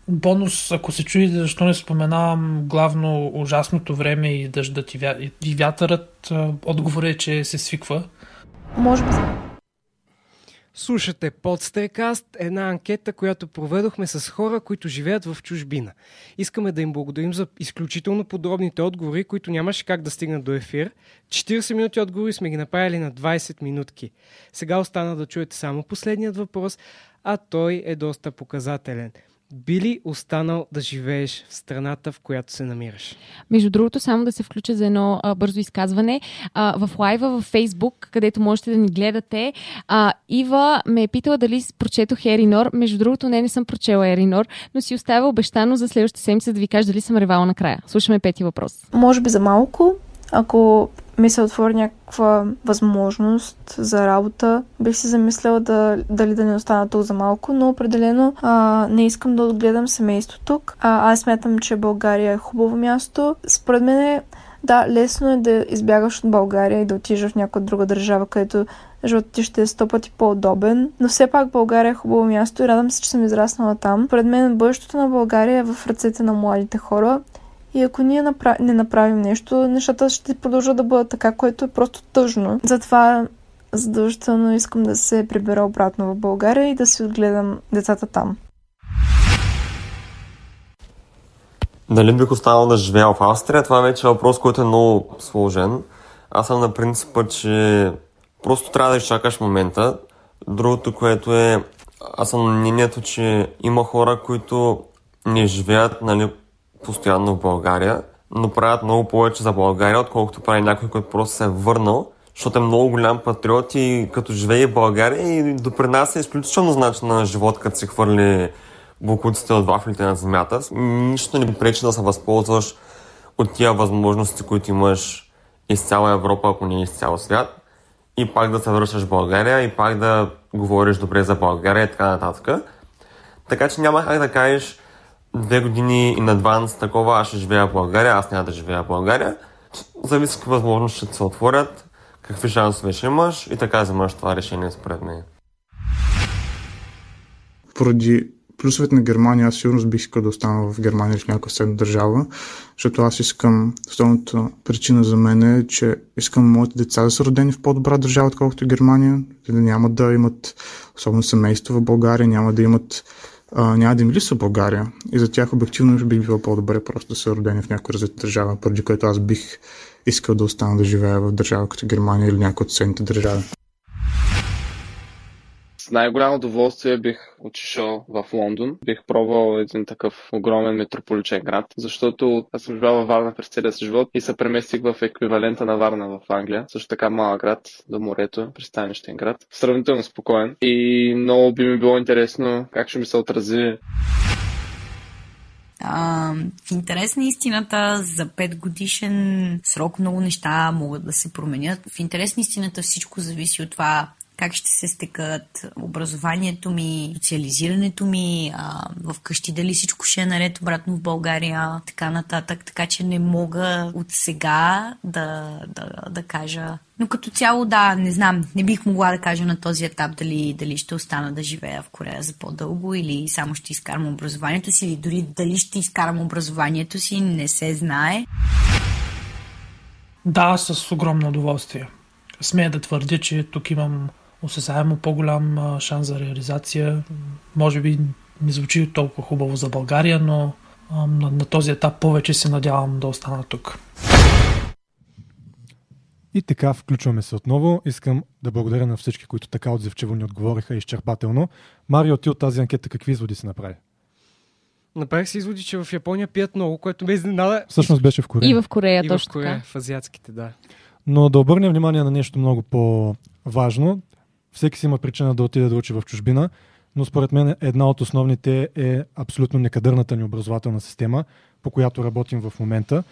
Бонус, ако се чудите защо не споменавам главно ужасното време и дъждът и, вя... и вятърът, отговор е, че се свиква. Може би. Слушате Подстрекаст, една анкета, която проведохме с хора, които живеят в чужбина. Искаме да им благодарим за изключително подробните отговори, които нямаше как да стигнат до ефир. 40 минути отговори сме ги направили на 20 минутки. Сега остана да чуете само последният въпрос, а той е доста показателен – би ли останал да живееш в страната, в която се намираш? Между другото, само да се включа за едно а, бързо изказване. А, в лайва във Фейсбук, където можете да ни гледате, а, Ива ме е питала дали прочетох Еринор. Между другото, не, не съм прочела Еринор, но си оставя обещано за следващата седмица да ви кажа дали съм ревала накрая. Слушаме пети въпрос. Може би за малко, ако ми се отвори някаква възможност за работа, бих си замисляла да, дали да не остана тук за малко, но определено а, не искам да отгледам семейство тук. А, аз смятам, че България е хубаво място. Според мен е, да, лесно е да избягаш от България и да отидеш в някоя друга държава, където животът ти ще е сто пъти по-удобен. Но все пак България е хубаво място и радвам се, че съм израснала там. Пред мен бъдещето на България е в ръцете на младите хора и ако ние не направим нещо, нещата ще продължат да бъдат така, което е просто тъжно. Затова задължително искам да се прибера обратно в България и да си отгледам децата там. Дали бих останал да живея в Австрия? Това вече е въпрос, който е много сложен. Аз съм на принципа, че просто трябва да изчакаш момента. Другото, което е, аз съм на мнението, че има хора, които не живеят нали, постоянно в България, но правят много повече за България, отколкото прави някой, който просто се е върнал, защото е много голям патриот и като живее в България и допринася изключително начин на живот, като се хвърли букуците от вафлите на земята. Нищо не пречи да се възползваш от тия възможности, които имаш из цяла Европа, ако не из цял свят, и пак да се връщаш в България и пак да говориш добре за България и така нататък. Така че няма как да кажеш, две години и на такова, аз ще живея в България, аз няма да живея в България. Зависи какви възможности ще се отворят, какви шансове ще имаш и така вземаш това решение според мен. Поради плюсовете на Германия, аз сигурно бих искал да остана в Германия или в някаква съседна държава, защото аз искам, основната причина за мен е, че искам моите деца да са родени в по-добра държава, отколкото Германия, да няма да имат особено семейство в България, няма да имат а, няма да им липсва България. И за тях обективно би било по-добре просто да са родени в някоя развита държава, поради което аз бих искал да остана да живея в държава като Германия или някои от съседните държави. С най-голямо удоволствие бих отишъл в Лондон. Бих пробвал един такъв огромен метрополичен град, защото аз съм живял във Варна през целия си живот и се преместих в еквивалента на Варна в Англия. Също така малък град до морето, пристанищен град. Сравнително спокоен и много би ми било интересно как ще ми се отрази а, в интерес на истината, за 5 годишен срок много неща могат да се променят. В интерес на истината всичко зависи от това как ще се стекат образованието ми, социализирането ми, а, в къщи дали всичко ще е наред обратно в България, така нататък. Така че не мога от сега да, да, да кажа. Но като цяло, да, не знам, не бих могла да кажа на този етап дали, дали ще остана да живея в Корея за по-дълго или само ще изкарам образованието си, или дори дали ще изкарам образованието си, не се знае. Да, с огромно удоволствие. Смея да твърдя, че тук имам осезаемо по-голям шанс за реализация. Може би не звучи толкова хубаво за България, но на, на този етап повече се надявам да остана тук. И така, включваме се отново. Искам да благодаря на всички, които така отзивчиво ни отговориха изчерпателно. Марио, ти от тази анкета какви изводи си направи? Направих си изводи, че в Япония пият много, което ме изненада. Всъщност беше в Корея. И в Корея, и точно в Корея, така. в азиатските, да. Но да обърнем внимание на нещо много по-важно. Всеки си има причина да отиде да учи в чужбина, но според мен една от основните е абсолютно некадърната ни образователна система, по която работим в момента.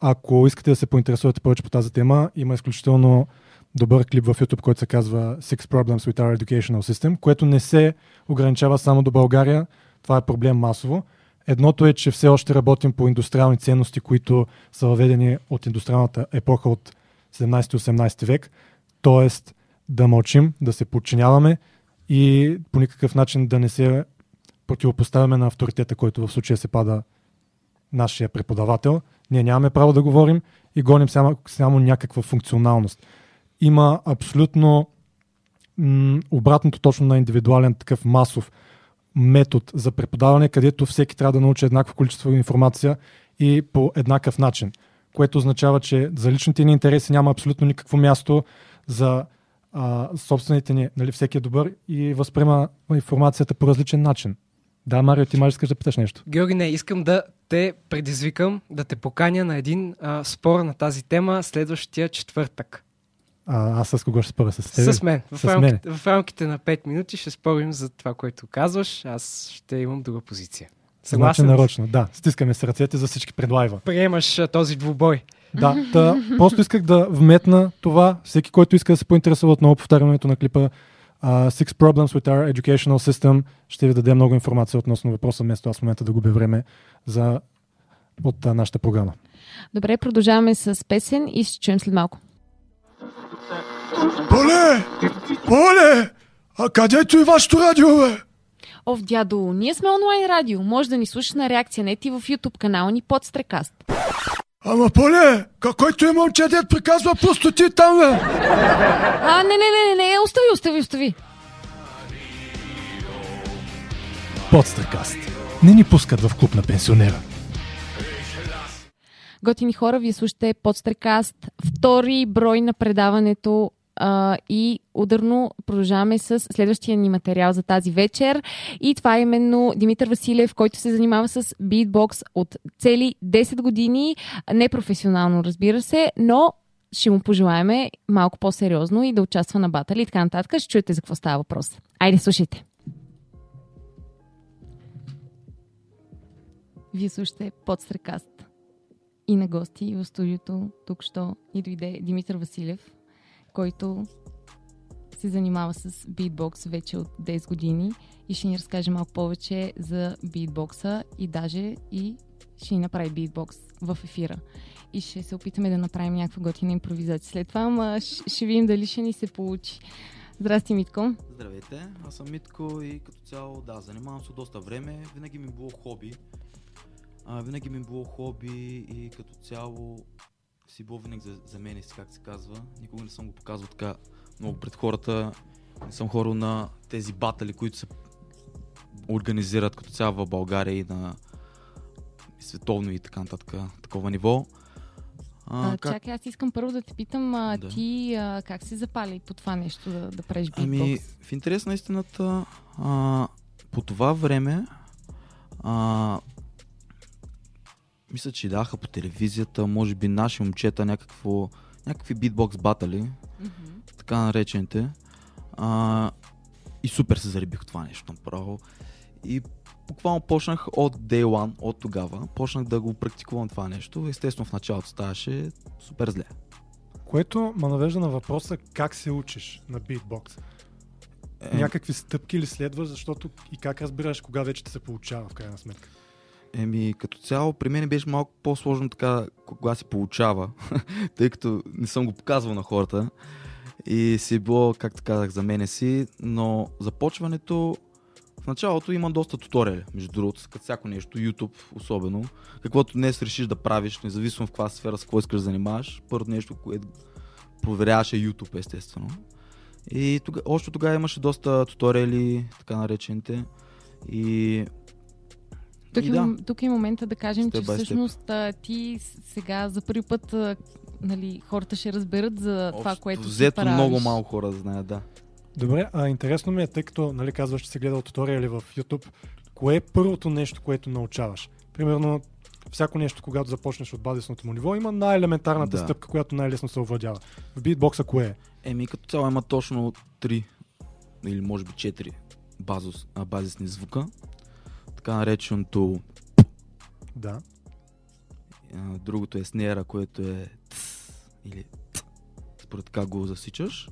Ако искате да се поинтересувате повече по тази тема, има изключително добър клип в YouTube, който се казва Six Problems with Our Educational System, което не се ограничава само до България. Това е проблем масово. Едното е, че все още работим по индустриални ценности, които са въведени от индустриалната епоха от 17-18 век. Тоест да мълчим, да се подчиняваме и по никакъв начин да не се противопоставяме на авторитета, който в случая се пада нашия преподавател. Ние нямаме право да говорим и гоним само, само някаква функционалност. Има абсолютно м- обратното точно на индивидуален такъв масов метод за преподаване, където всеки трябва да научи еднакво количество информация и по еднакъв начин. Което означава, че за личните ни интереси няма абсолютно никакво място за а, собствените ни, нали, всеки е добър и възприема информацията по различен начин. Да, Марио, ти може искаш да питаш нещо. Георги, не, искам да те предизвикам, да те поканя на един а, спор на тази тема следващия четвъртък. А, аз с кого ще споря? С теб? С мен. В, С рамките, мен. в рамките на 5 минути ще спорим за това, което казваш. Аз ще имам друга позиция. Значи Съгласен си? нарочно, да. Стискаме се ръцете за всички предлайва. Приемаш а, този двубой. Да, та, просто исках да вметна това. Всеки, който иска да се поинтересува отново повтарянето на клипа uh, Six Problems with Our Educational System, ще ви даде много информация относно въпроса, вместо аз в момента да губя време за, от а, нашата програма. Добре, продължаваме с песен и ще чуем след малко. Поле! Поле! А където е вашето радио, бе? Ов, дядо, ние сме онлайн радио. Може да ни слушаш на реакция нети в YouTube канала ни под Стрекаст. Ама, Поле, който е момче, дед приказва пустоти там, бе! А, не, не, не, не, не, остави, остави, остави. Подстракаст. Не ни пускат в клуб на пенсионера. Готини хора, вие слушате Подстрекаст, втори брой на предаването а, и ударно продължаваме с следващия ни материал за тази вечер. И това е именно Димитър Василев, който се занимава с битбокс от цели 10 години. Непрофесионално, разбира се, но ще му пожелаеме малко по-сериозно и да участва на батали и така нататък. Ще чуете за какво става въпрос. Айде, слушайте. Вие слушате Подстрекаст. И на гости в студиото тук що и дойде Димитър Василев, който се занимава с битбокс вече от 10 години и ще ни разкаже малко повече за битбокса и даже и ще ни направи битбокс в ефира. И ще се опитаме да направим някаква готина импровизация. След това ама, ще видим дали ще ни се получи. Здрасти, Митко. Здравейте, аз съм Митко и като цяло, да, занимавам се доста време. Винаги ми е било хоби. А, винаги ми е било хоби и като цяло си било винаги за, за мен, как се казва. Никога не съм го показвал така много пред хората. Не съм хорал на тези батали, които са организират като цяло в България и на и световно и така нататък такова ниво. А, Чакай, аз искам първо да те питам, а, Да. ти а, как се запали по това нещо да, да правиш битбокс? Ами, в интерес на истината, а, по това време, а, мисля, че даха по телевизията, може би наши момчета, някакво, някакви битбокс батали, Мгм. така наречените. А, и супер се заребих това нещо направо. И буквално почнах от day one, от тогава, почнах да го практикувам това нещо. Естествено в началото ставаше супер зле. Което ме навежда на въпроса как се учиш на битбокс. Е. Някакви стъпки ли следваш, защото и как разбираш кога вече ти се получава в крайна сметка? Еми, като цяло, при мен беше малко по-сложно така, кога се получава, тъй като не съм го показвал на хората. И си е било, както казах, за мене си, но започването в началото има доста туториали, между другото, като всяко нещо, YouTube особено. Каквото днес решиш да правиш, независимо в каква сфера, с какво искаш да занимаваш, първото нещо, което проверяваш е YouTube, естествено. И тога, още тогава имаше доста туториали, така наречените. И Тук, и е, да. мом- тук е момента да кажем, Step че всъщност а, ти сега за първи път а, нали, хората ще разберат за това, Общо което ти взето правиш. много малко хора знаят, да. Добре, а интересно ми е, тъй като нали, казваш, че си гледал туториали в YouTube, кое е първото нещо, което научаваш? Примерно, всяко нещо, когато започнеш от базисното му ниво, има най-елементарната Да. стъпка, която най-лесно се овладява. В битбокса кое е? Еми, като цяло има точно 3 или може би 4 базос, а, базисни звука. Така нареченото Да. другото е снера, което е тс, или т, според така го засичаш.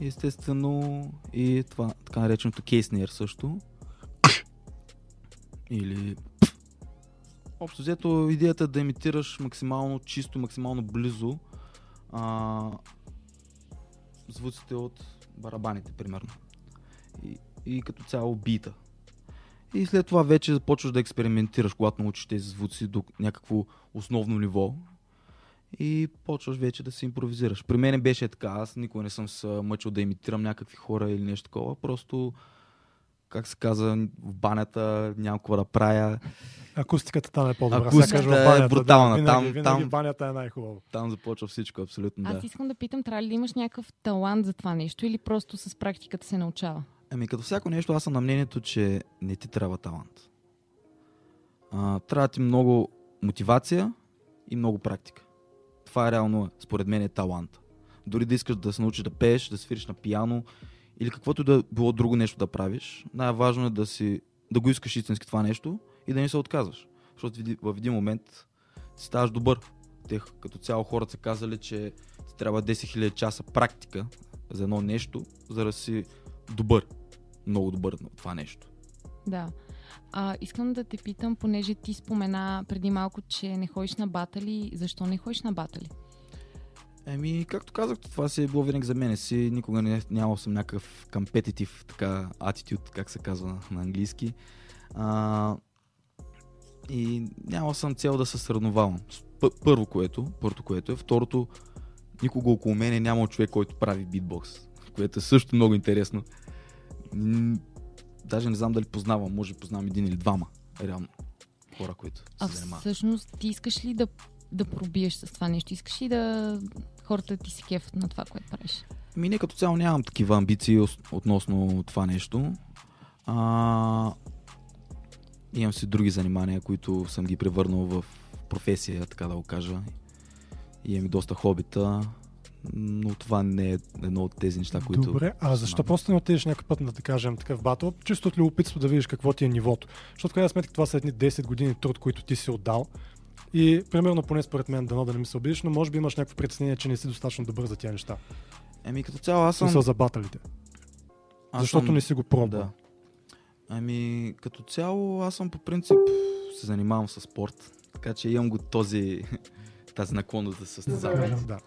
Естествено и това така нареченото кейснер също. Или Общо взето идеята е да имитираш максимално чисто, максимално близо а, звуците от барабаните, примерно. И, и като цяло бита. И след това вече започваш да експериментираш, когато научиш тези звуци до някакво основно ниво. И почваш вече да се импровизираш. При мен беше така. Аз никога не съм се мъчил да имитирам някакви хора или нещо такова. Просто, как се каза, в банята нямам какво да правя. Акустиката там е по-добра. Акустиката е брутална. Да, винаги, там, винаги там, банята е най-хубаво. Там започва всичко, абсолютно да. Аз искам да питам, трябва ли да имаш някакъв талант за това нещо или просто с практиката се научава? Ами като всяко нещо, аз съм на мнението, че не ти трябва талант. А, трябва ти много мотивация и много практика. Това е реално, според мен, е талант. Дори да искаш да се научиш да пееш, да свириш на пияно или каквото и да било друго нещо да правиш, най-важно е да, си, да го искаш истински това нещо и да не се отказваш. Защото в един момент ти ставаш добър. Те като цяло хората са казали, че ти трябва 10 000 часа практика за едно нещо, за да си добър. Много добър на това нещо. Да. А, искам да те питам, понеже ти спомена преди малко, че не ходиш на батали. Защо не ходиш на батали? Еми, както казах, това си е било винаги за мене си. Никога не, нямал съм някакъв компетитив така attitude, как се казва на английски. А, и нямал съм цел да се съревновавам. Първо което, първото което е. Второто, никога около мене няма човек, който прави битбокс. Което е също много интересно. Даже не знам дали познавам, може познавам един или двама, реално, хора, които А се занимават. всъщност ти искаш ли да, да пробиеш с това нещо? Искаш ли да хората ти се кефат на това, което правиш? Ми не като цяло нямам такива амбиции ос- относно това нещо. А, имам си други занимания, които съм ги превърнал в професия, така да го кажа. И имам и доста хобита, но това не е едно от тези неща, които... Добре, а защо просто не отидеш някакъв път на, да кажем, такъв батъл, чисто от любопитство да видиш какво ти е нивото? Защото в крайна сметка това са едни 10 години труд, които ти си отдал. И примерно, поне според мен, дано да не ми се обидиш, но може би имаш някакво притеснение, че не си достатъчно добър за тия неща. Еми като цяло аз съм... Съм... за баталите. Аз Защото съм- не си го пробвал. Да. Ами, като цяло, аз съм по принцип се занимавам с спорт, така че имам го този, тази наклонност да се състезавам. Да.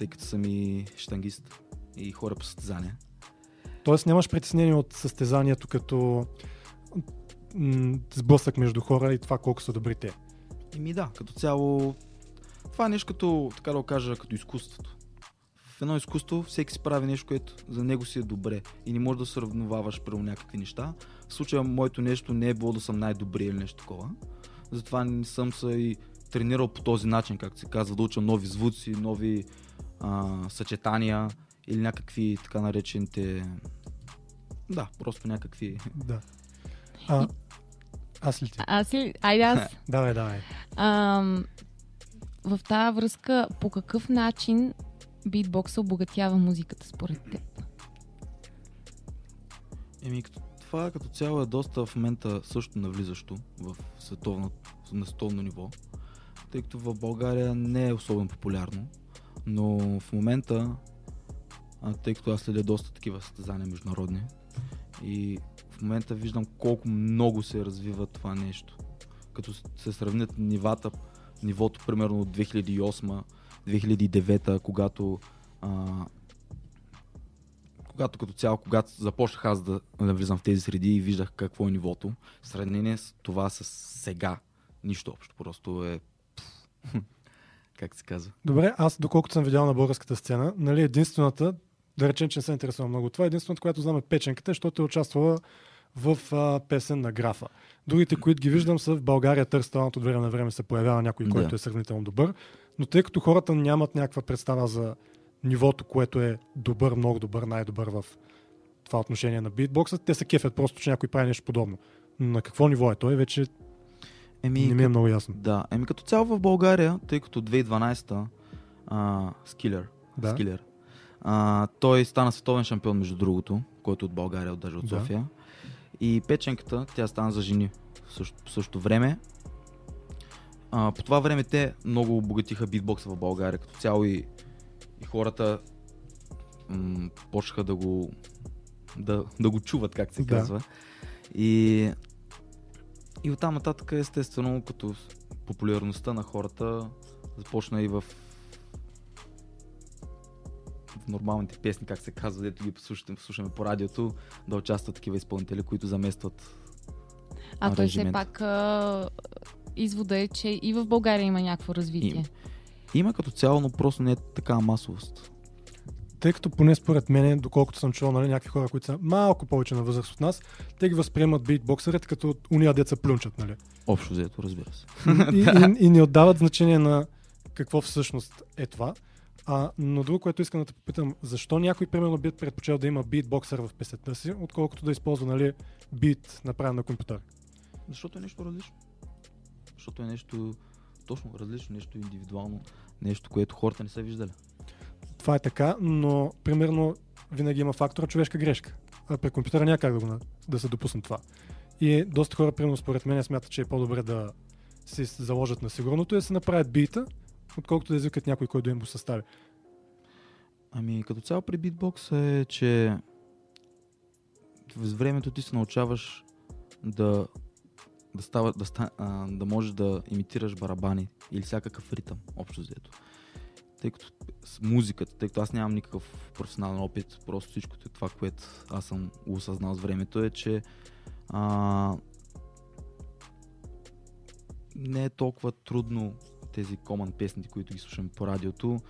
Тъй като съм и штангист и хора по състезания. Тоест нямаш притеснение от състезанието като м- сблъсък между хора и това колко са добри те. Еми да, като цяло, това е нещо като, така да кажа, като изкуството. в едно изкуство всеки си прави нещо, което за него си е добре и не можеш да сравноваваш при някакви неща. В случая моето нещо не е било да съм най-добри или нещо такова. Затова не съм се и тренирал по този начин, както се казва, да уча нови звуци, нови а, съчетания или някакви така наречените... Да, просто някакви... Да. А, аз ли ти? Аз ли? Айде аз. давай, давай. Ам, в тази връзка, по какъв начин битбокса обогатява музиката според теб? Еми, като, това като цяло е доста в момента също навлизащо в световно, на световно ниво, тъй като в България не е особено популярно, но в момента, а, тъй като аз следя доста такива състезания международни и в момента виждам колко много се развива това нещо. Като се сравнят нивата, нивото примерно от 2008-2009, когато а, когато като цяло, когато започнах аз да, да влизам в тези среди и виждах какво е нивото, сравнение с това с сега, нищо общо. Просто е... как се казва? Добре, аз доколкото съм видял на българската сцена, нали, единствената, да речем, че не се интересува много от това, единствената, която знам е печенката, защото е участвала в а, песен на графа. Другите, които ги виждам са в България търс талант от време на време се появява някой, Да. който е сравнително добър, но тъй като хората нямат някаква представа за нивото, което е добър, много добър, най-добър в това отношение на битбокса, те се кефят просто, че някой прави нещо подобно. Но на какво ниво е той, вече Еми, не ми е много ясно. Да, еми като цяло в България, тъй като 2012-та а, Скилер, Да. Скилер а, той стана световен шампион, между другото, който от България, даже от Да. София. И печенката, тя стана за жени в същото, в същото време. А, по това време те много обогатиха битбокса в България. Като цяло и, и хората м- почнаха да го да, да го чуват, как се Да. казва. И, и оттам нататък, естествено, като популярността на хората започна и в в нормалните песни, как се казва, дето ги слушаме, слушаме по радиото, да участват такива изпълнители, които заместват А той все пак а, извода е, че и в България има някакво развитие. Има. Има като цяло, но просто не е такава масовост. Тъй като поне според мен, доколкото съм чувал, нали, някакви хора, които са малко повече на възраст от нас, те ги възприемат битбоксерите като уния деца плюнчат, нали? Общо взето, разбира се. И, и, и не отдават значение на какво всъщност е това. А, но друго, което искам да те попитам, защо някой, примерно, би предпочел да има битбоксър в песента си, отколкото да използва, нали, бит, направен на компютър? Защото е нещо различно. Защото е нещо точно различно, нещо индивидуално, нещо, което хората не са виждали. Това е така, но, примерно, винаги има фактора човешка грешка. А при компютъра няма как да, го, да се допусне това. И доста хора, примерно, според мен, смятат, че е по-добре да си заложат на сигурното и да се направят бита, отколкото да извикат някой, който да им го състави. Ами като цяло при битбокс е, че с времето ти се научаваш да да, става, да, ста, да можеш да имитираш барабани или всякакъв ритъм, общо взето. Тъй като с музиката, тъй като аз нямам никакъв професионален опит, просто всичко това, което аз съм осъзнал с времето е, че а, не е толкова трудно тези коман песни, които ги слушаме по радиото,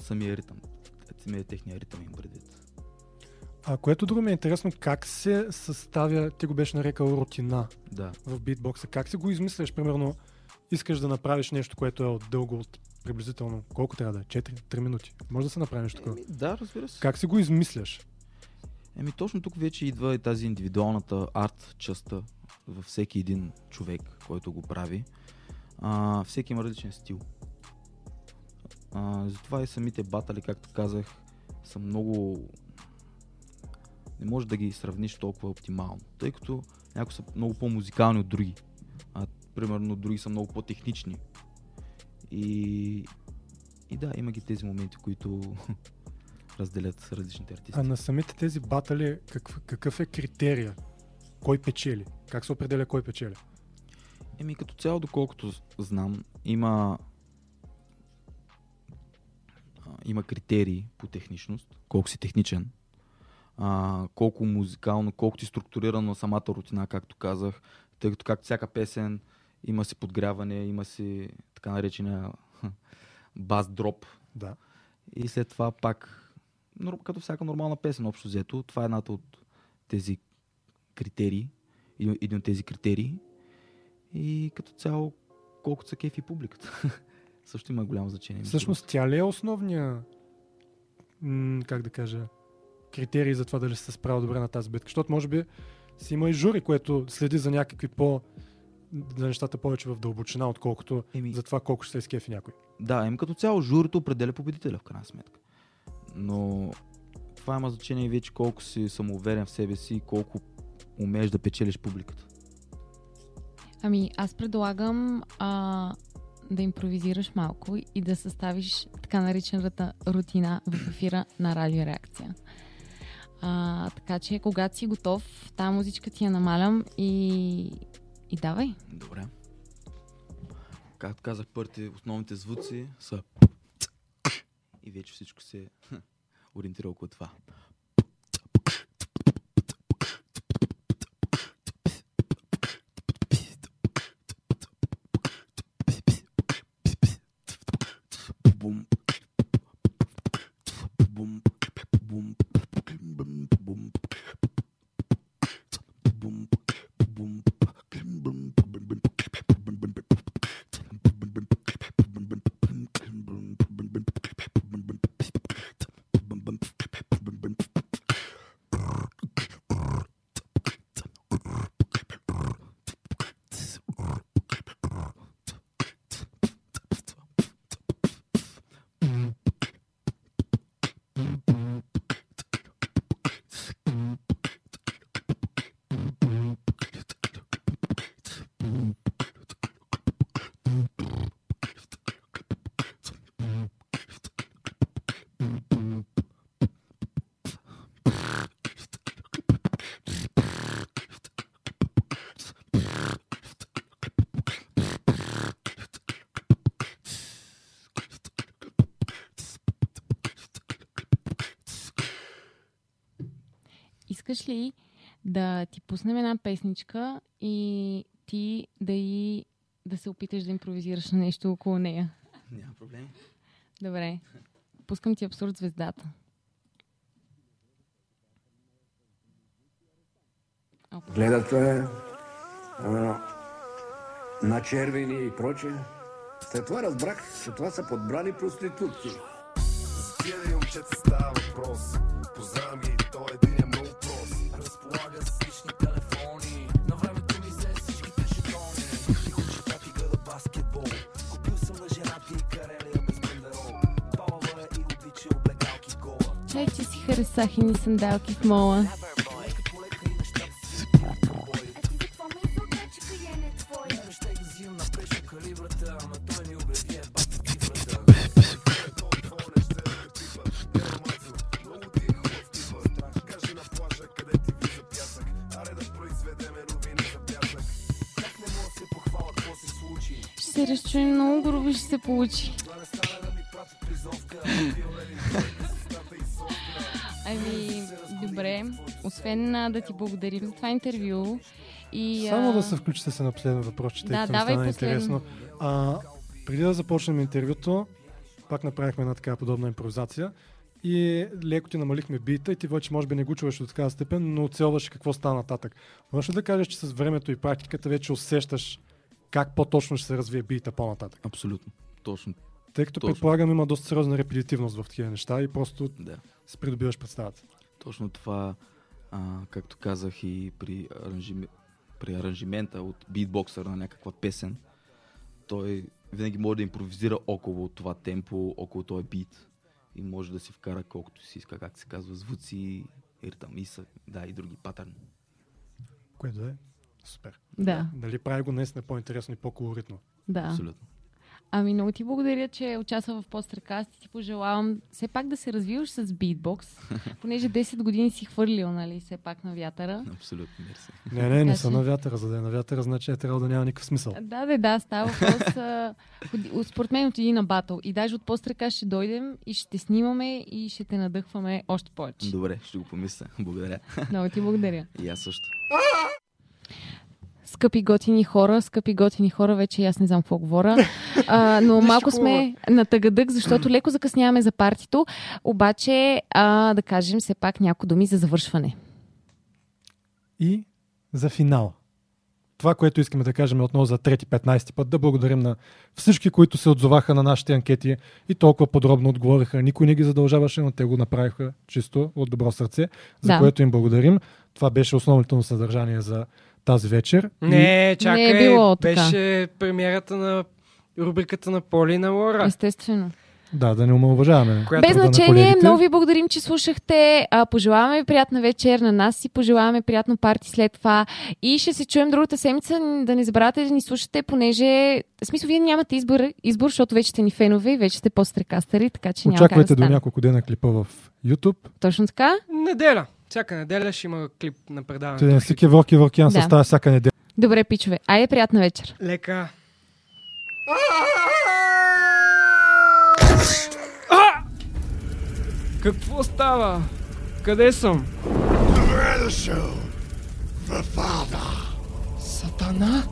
самия ритъм, самия техния ритъм им предвид. А което друго ми е интересно, как се съставя, ти го беше нарекал рутина Да. в битбокса. Как си го измисляш? Примерно, искаш да направиш нещо, което е от дълго от приблизително, колко трябва да е? 4-3 минути. Може да се направи нещо такова. Да, разбира се. Как си го измисляш? Еми точно тук вече идва и тази индивидуалната арт частта във всеки един човек, който го прави. А, всеки има различен стил. А, затова и самите батали, както казах, са много... Не можеш да ги сравниш толкова оптимално, тъй като някои са много по-музикални от други. А, примерно други са много по-технични. И, и да, има ги тези моменти, които разделят различните артисти. А на самите тези батали, какъв, какъв е критерия? Кой печели? Как се определя кой печели? Еми като цяло, доколкото знам, има има критерии по техничност, колко си техничен, а, колко музикално, колко ти структурирано самата рутина, както казах, тъй като както всяка песен има си подгряване, има си така наречения бас дроп. Да. И след това пак, като всяка нормална песен, общо взето, това е едната от тези критерии, един един от тези критерии. И като цяло, колкото са кефи публиката. Също има голямо значение. Всъщност тя ли е основния, м- как да кажа, критерий за това дали се справя добре на тази битка? Защото може би си има и жури, което следи за някакви по за нещата повече в дълбочина, отколкото Еми... за това колко ще се изкефи някой. Да, им като цяло журито определя победителя в крайна сметка. Но това има значение вече колко си самоуверен в себе си и колко умееш да печелиш публиката. Ами, аз предлагам а, да импровизираш малко и да съставиш така наречената рутина в ефира на радиореакция. А, така че, когато си готов, тази музичка ти я намалям и, и давай. Добре. Както казах, първите основните звуци са и вече всичко се ориентира около това. Бум. Искаш ли да ти пуснем една песничка и ти да и да се опиташ да импровизираш на нещо около нея? Няма проблем. Добре. Пускам ти абсурд звездата. Гледате а, на червени и проче. След това разбрах, че това са подбрани проститутки. За тия момчета става въпрос. Познавам ги, Как не мога да се похваля, какво се случи? Ще се разчуем много грубо, ще се получи. Ами, добре. Освен а, да ти благодарим за това интервю и... Само а, да се включите се на последен въпрос, че тъй Да, давай стана интересно. А, преди да започнем интервюто, пак направихме една така подобна импровизация и леко ти намалихме бита и ти вече може би не го чуваш до такава степен, но оцелваш какво стана нататък. Можеш ли да кажеш, че с времето и практиката вече усещаш как по-точно ще се развие бита по-нататък? Абсолютно. Точно. Тъй като Точно. предполагам има доста сериозна репетитивност в такива неща и просто Да. си придобиваш представата. Точно това, а, както казах и при, аранжим... при аранжимента от битбоксър на някаква песен, той винаги може да импровизира около това темпо, около този бит и може да си вкара колкото си иска, как се казва, звуци, ритъм, и са, да, и други патърни. Което е супер. Да. Дали прави го наистина по-интересно и по-колоритно? Да. Абсолютно. Ами много ти благодаря, че участва в пострекаст и ти пожелавам все пак да се развиваш с битбокс, понеже 10 години си хвърлил, нали, все пак на вятъра. Абсолютно, мерси. Не, не, не Така са на вятъра. За да е на вятъра, значи е трябвало да няма никакъв смисъл. Да, да, да, става въпрос. Според мен отиди на батъл. И даже от пострека ще дойдем и ще те снимаме и ще те надъхваме още повече. Добре, ще го помисля. Благодаря. Много ти благодаря. И аз също. Скъпи готини хора, скъпи готини хора, вече аз не знам какво говоря, а, но малко сме на тъгъдък, защото леко закъсняваме за партито, обаче а, да кажем все пак някои думи за завършване. И за финал. Това, което искаме да кажем е отново за трети, 15 път, да благодарим на всички, които се отзоваха на нашите анкети и толкова подробно отговориха. Никой не ги задължаваше, но те го направиха чисто от добро сърце, за Да. което им благодарим. Това беше основното съдържание за тази вечер. Не, чакай. Не е било така. Беше премиерата на рубриката на Поли и на Лора. Естествено. Да, да не омалуважаваме. Без на значение, много ви благодарим, че слушахте. А, пожелаваме ви приятна вечер на нас си, пожелаваме приятно парти след това и ще се чуем другата седмица. Да не забравяйте да ни слушате, понеже в смисъл вие нямате избор, избор защото вече сте ни фенове и вече сте по-стрекастъри, така че няма как да Очаквайте до няколко дена клипа в YouTube. Точно така. Неделя. Всяка неделя ще има клип на предаването. Те не си кеворки въркян Да. с тази всяка неделя. Добре, пичове. Айде, приятна вечер. Лека. Какво става? Къде съм? Добре дошъл в ада. Сатана?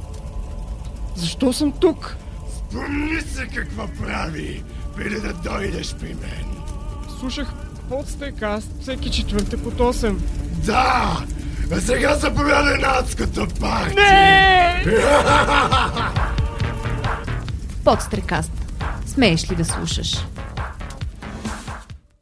Защо съм тук? Спомни се какво прави, преди да дойдеш при мен. Слушах подстрекаст всеки четвъртък от 8. Да! А сега заповядай на адското парти! Не! Подстрекаст. Смееш ли да слушаш?